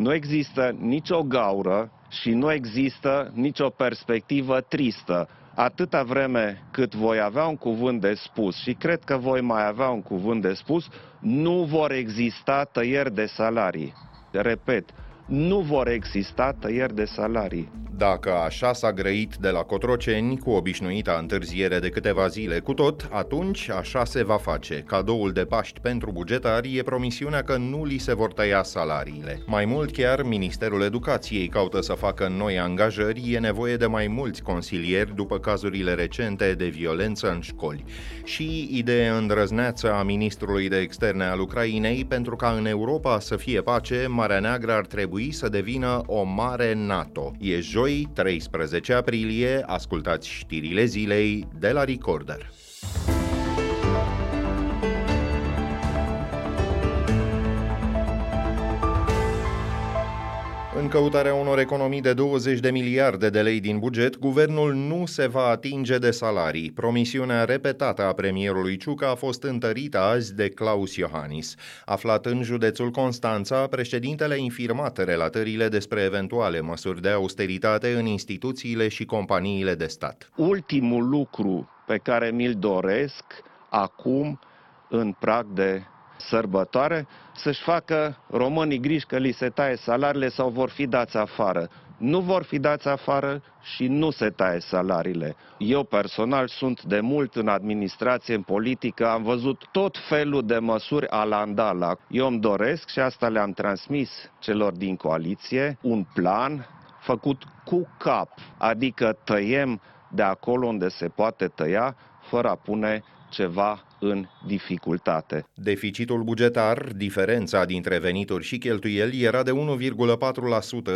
nu există nicio gaură și nu există nicio perspectivă tristă. Atâta vreme cât voi avea un cuvânt de spus și cred că voi mai avea un cuvânt de spus, nu vor exista tăieri de salarii. Repet, nu vor exista tăieri de salarii. Dacă așa s-a grăit de la Cotroceni, cu obișnuita întârziere de câteva zile cu tot, atunci așa se va face. Cadoul de Paști pentru bugetari e promisiunea că nu li se vor tăia salariile. Mai mult chiar, Ministerul Educației caută să facă noi angajări, e nevoie de mai mulți consilieri după cazurile recente de violență în școli. Și idee îndrăzneață a ministrului de externe al Ucrainei pentru ca în Europa să fie pace, Marea Neagră ar trebui să devină o mare NATO. E joi joi, 13 aprilie, ascultați știrile zilei de la Recorder. În căutarea unor economii de 20 de miliarde de lei din buget, guvernul nu se va atinge de salarii. Promisiunea repetată a premierului Ciucă a fost întărită azi de Claus Iohannis. Aflat în județul Constanța, președintele a infirmat relatările despre eventuale măsuri de austeritate în instituțiile și companiile de stat. Ultimul lucru pe care mi-l doresc acum, în prag de sărbătoare, să-și facă românii griji că li se taie salariile sau vor fi dați afară. Nu vor fi dați afară și nu se taie salariile. Eu personal sunt de mult în administrație, în politică, am văzut tot felul de măsuri alandala. Eu îmi doresc și asta le-am transmis celor din coaliție, un plan făcut cu cap, adică tăiem de acolo unde se poate tăia, fără a pune ceva în dificultate. Deficitul bugetar, diferența dintre venituri și cheltuieli, era de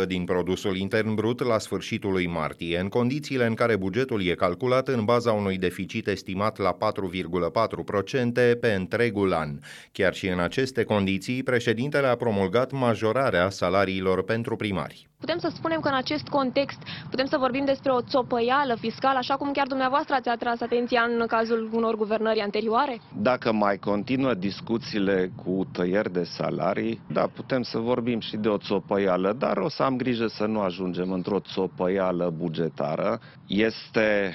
1,4% din produsul intern brut la sfârșitul lui martie, în condițiile în care bugetul e calculat în baza unui deficit estimat la 4,4% pe întregul an. Chiar și în aceste condiții, președintele a promulgat majorarea salariilor pentru primari. Putem să spunem că în acest context putem să vorbim despre o țopăială fiscală, așa cum chiar dumneavoastră ați atras atenția în cazul unor guvernări anterioare? Dacă mai continuă discuțiile cu tăieri de salarii, da, putem să vorbim și de o țopăială, dar o să am grijă să nu ajungem într-o țopăială bugetară. Este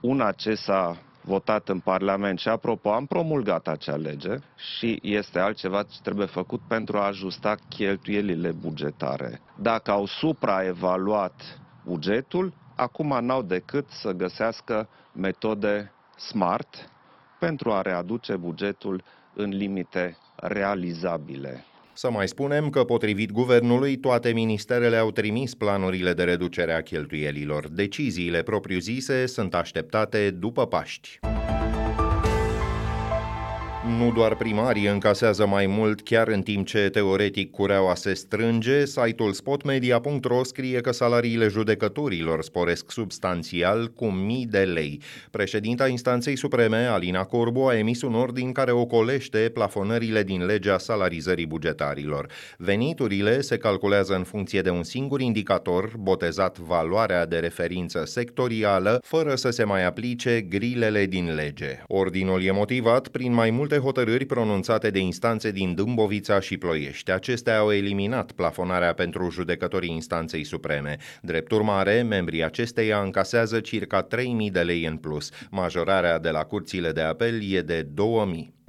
una ce s-a votat în Parlament și, apropo, am promulgat acea lege și este altceva ce trebuie făcut pentru a ajusta cheltuielile bugetare. Dacă au supraevaluat bugetul, acum n-au decât să găsească metode smart pentru a readuce bugetul în limite realizabile. Să mai spunem că, potrivit guvernului, toate ministerele au trimis planurile de reducere a cheltuielilor. Deciziile propriu-zise sunt așteptate după Paști. Nu doar primarii încasează mai mult chiar în timp ce teoretic cureaua se strânge, site-ul spotmedia.ro scrie că salariile judecătorilor sporesc substanțial cu mii de lei. Președinta instanței supreme, Alina Corbu, a emis un ordin care ocolește plafonările din legea salarizării bugetarilor. Veniturile se calculează în funcție de un singur indicator, botezat valoarea de referință sectorială, fără să se mai aplice grilele din lege. Ordinul e motivat prin mai multe hotărâri pronunțate de instanțe din Dâmbovița și Ploiești. Acestea au eliminat plafonarea pentru judecătorii instanței supreme. Drept urmare, membrii acesteia încasează circa 3.000 de lei în plus. Majorarea de la curțile de apel e de 2.000.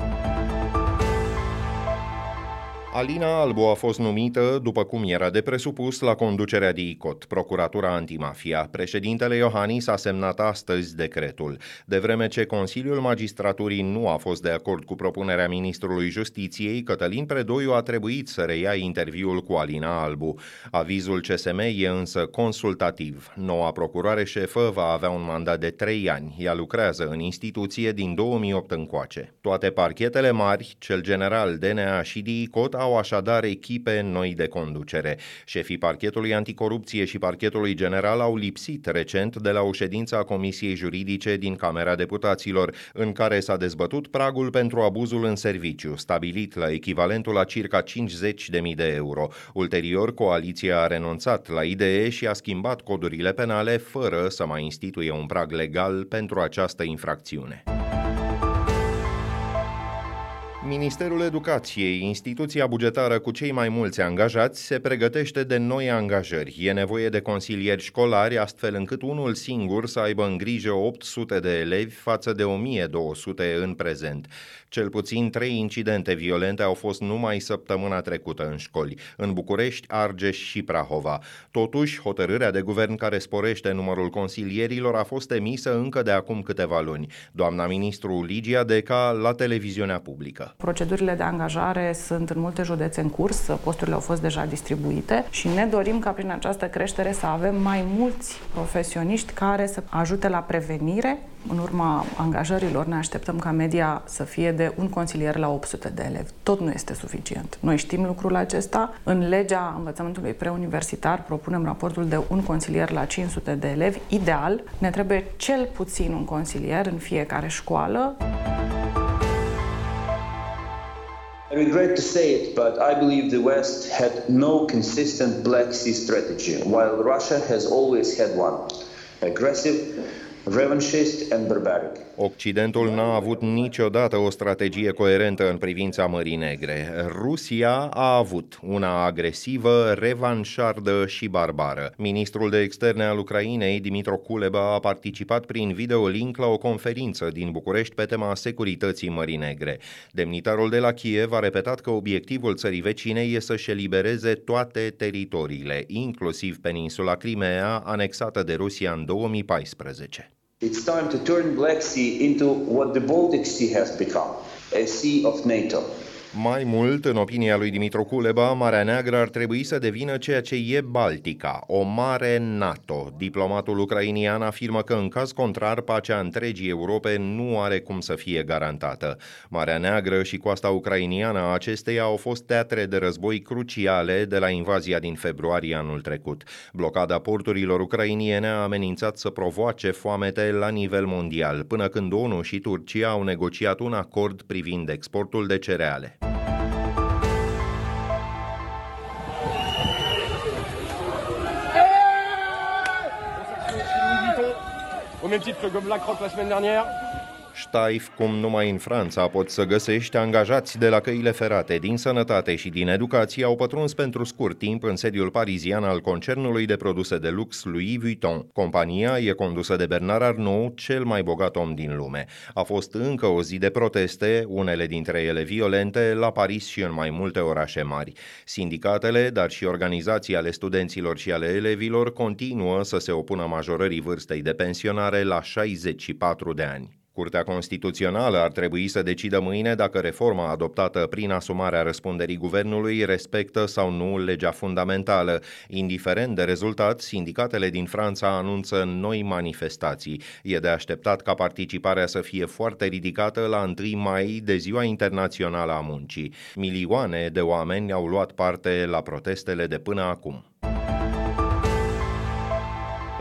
Alina Albu a fost numită, după cum era de presupus, la conducerea DICOT, Procuratura Antimafia. Președintele Iohannis a semnat astăzi decretul. De vreme ce Consiliul Magistraturii nu a fost de acord cu propunerea ministrului Justiției, Cătălin Predoiu a trebuit să reia interviul cu Alina Albu. Avizul CSM e însă consultativ. Noua procuroare șefă va avea un mandat de trei ani. Ea lucrează în instituție din 2008 încoace. Toate parchetele mari, cel general, DNA și DICOT, au așadar echipe noi de conducere. Șefii parchetului anticorupție și parchetului general au lipsit recent de la o ședință a Comisiei Juridice din Camera Deputaților, în care s-a dezbătut pragul pentru abuzul în serviciu, stabilit la echivalentul a circa 50.000 de euro. Ulterior, coaliția a renunțat la idee și a schimbat codurile penale fără să mai instituie un prag legal pentru această infracțiune. Ministerul Educației, instituția bugetară cu cei mai mulți angajați, se pregătește de noi angajări. E nevoie de consilieri școlari, astfel încât unul singur să aibă în grijă 800 de elevi față de 1200 în prezent. Cel puțin trei incidente violente au fost numai săptămâna trecută în școli, în București, Argeș și Prahova. Totuși, hotărârea de guvern care sporește numărul consilierilor a fost emisă încă de acum câteva luni. Doamna ministru Ligia Deca la televiziunea publică. Procedurile de angajare sunt în multe județe în curs, posturile au fost deja distribuite și ne dorim ca prin această creștere să avem mai mulți profesioniști care să ajute la prevenire. În urma angajărilor ne așteptăm ca media să fie de un consilier la 800 de elevi. Tot nu este suficient. Noi știm lucrul acesta. În legea învățământului preuniversitar propunem raportul de un consilier la 500 de elevi. Ideal, ne trebuie cel puțin un consilier în fiecare școală. I regret to say it, but I believe the West had no consistent Black Sea strategy, while Russia has always had one aggressive. Occidentul n-a avut niciodată o strategie coerentă în privința Mării Negre. Rusia a avut una agresivă, revanșardă și barbară. Ministrul de externe al Ucrainei, Dimitro Kuleba, a participat prin videolink la o conferință din București pe tema securității Mării Negre. Demnitarul de la Kiev a repetat că obiectivul țării vecine e să-și elibereze toate teritoriile, inclusiv peninsula Crimea, anexată de Rusia în 2014. It's time to turn Black Sea into what the Baltic Sea has become, a sea of NATO. Mai mult, în opinia lui Dimitru Culeba, Marea Neagră ar trebui să devină ceea ce e Baltica, o mare NATO. Diplomatul ucrainian afirmă că în caz contrar, pacea întregii Europe nu are cum să fie garantată. Marea Neagră și coasta ucrainiană a acesteia au fost teatre de război cruciale de la invazia din februarie anul trecut. Blocada porturilor ucrainiene a amenințat să provoace foamete la nivel mondial, până când ONU și Turcia au negociat un acord privind exportul de cereale. Même titre que Gobelin Croc la semaine dernière. Ștaif, cum numai în Franța poți să găsești angajați de la căile ferate, din sănătate și din educație au pătruns pentru scurt timp în sediul parizian al concernului de produse de lux Louis Vuitton. Compania e condusă de Bernard Arnault, cel mai bogat om din lume. A fost încă o zi de proteste, unele dintre ele violente, la Paris și în mai multe orașe mari. Sindicatele, dar și organizații ale studenților și ale elevilor continuă să se opună majorării vârstei de pensionare la 64 de ani. Curtea Constituțională ar trebui să decidă mâine dacă reforma adoptată prin asumarea răspunderii guvernului respectă sau nu legea fundamentală. Indiferent de rezultat, sindicatele din Franța anunță noi manifestații. E de așteptat ca participarea să fie foarte ridicată la 1 mai de Ziua Internațională a Muncii. Milioane de oameni au luat parte la protestele de până acum.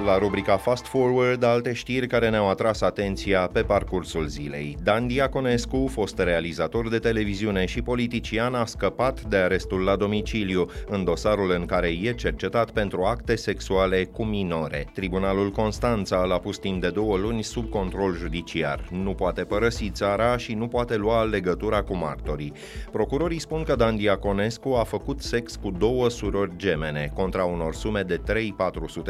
La rubrica Fast Forward, alte știri care ne-au atras atenția pe parcursul zilei. Dan Diaconescu, fost realizator de televiziune și politician, a scăpat de arestul la domiciliu, în dosarul în care e cercetat pentru acte sexuale cu minore. Tribunalul Constanța l-a pus timp de două luni sub control judiciar. Nu poate părăsi țara și nu poate lua legătura cu martorii. Procurorii spun că Dan Diaconescu a făcut sex cu două surori gemene, contra unor sume de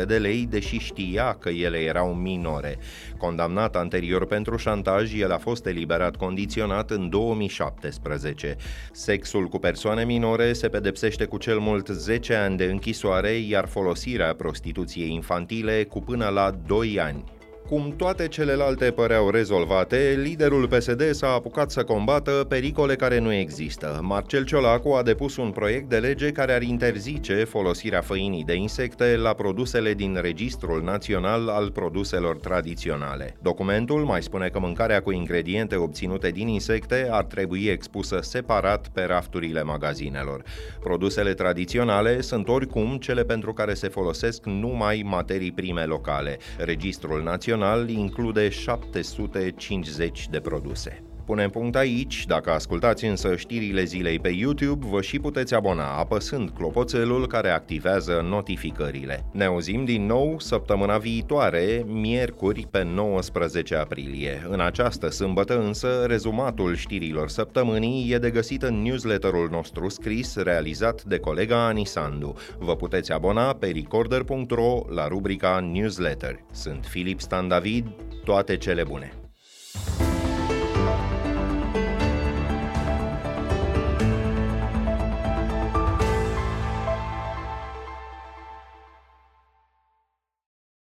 3-400 de lei, deși știa că ele erau minore. Condamnat anterior pentru șantaj, el a fost eliberat condiționat în 2017. Sexul cu persoane minore se pedepsește cu cel mult 10 ani de închisoare, iar folosirea prostituției infantile cu până la 2 ani. Cum toate celelalte păreau rezolvate, liderul PSD s-a apucat să combată pericole care nu există. Marcel Ciolacu a depus un proiect de lege care ar interzice folosirea făinii de insecte la produsele din Registrul Național al Produselor Tradiționale. Documentul mai spune că mâncarea cu ingrediente obținute din insecte ar trebui expusă separat pe rafturile magazinelor. Produsele tradiționale sunt oricum cele pentru care se folosesc numai materii prime locale. Registrul Național național include 750 de produse. Punem punct aici, dacă ascultați însă știrile zilei pe YouTube, vă și puteți abona apăsând clopoțelul care activează notificările. Ne auzim din nou săptămâna viitoare, miercuri pe 19 aprilie. În această sâmbătă însă, rezumatul știrilor săptămânii e de găsit în newsletterul nostru scris realizat de colega Anisandu. Vă puteți abona pe recorder.ro la rubrica Newsletter. Sunt Filip Stan David, toate cele bune!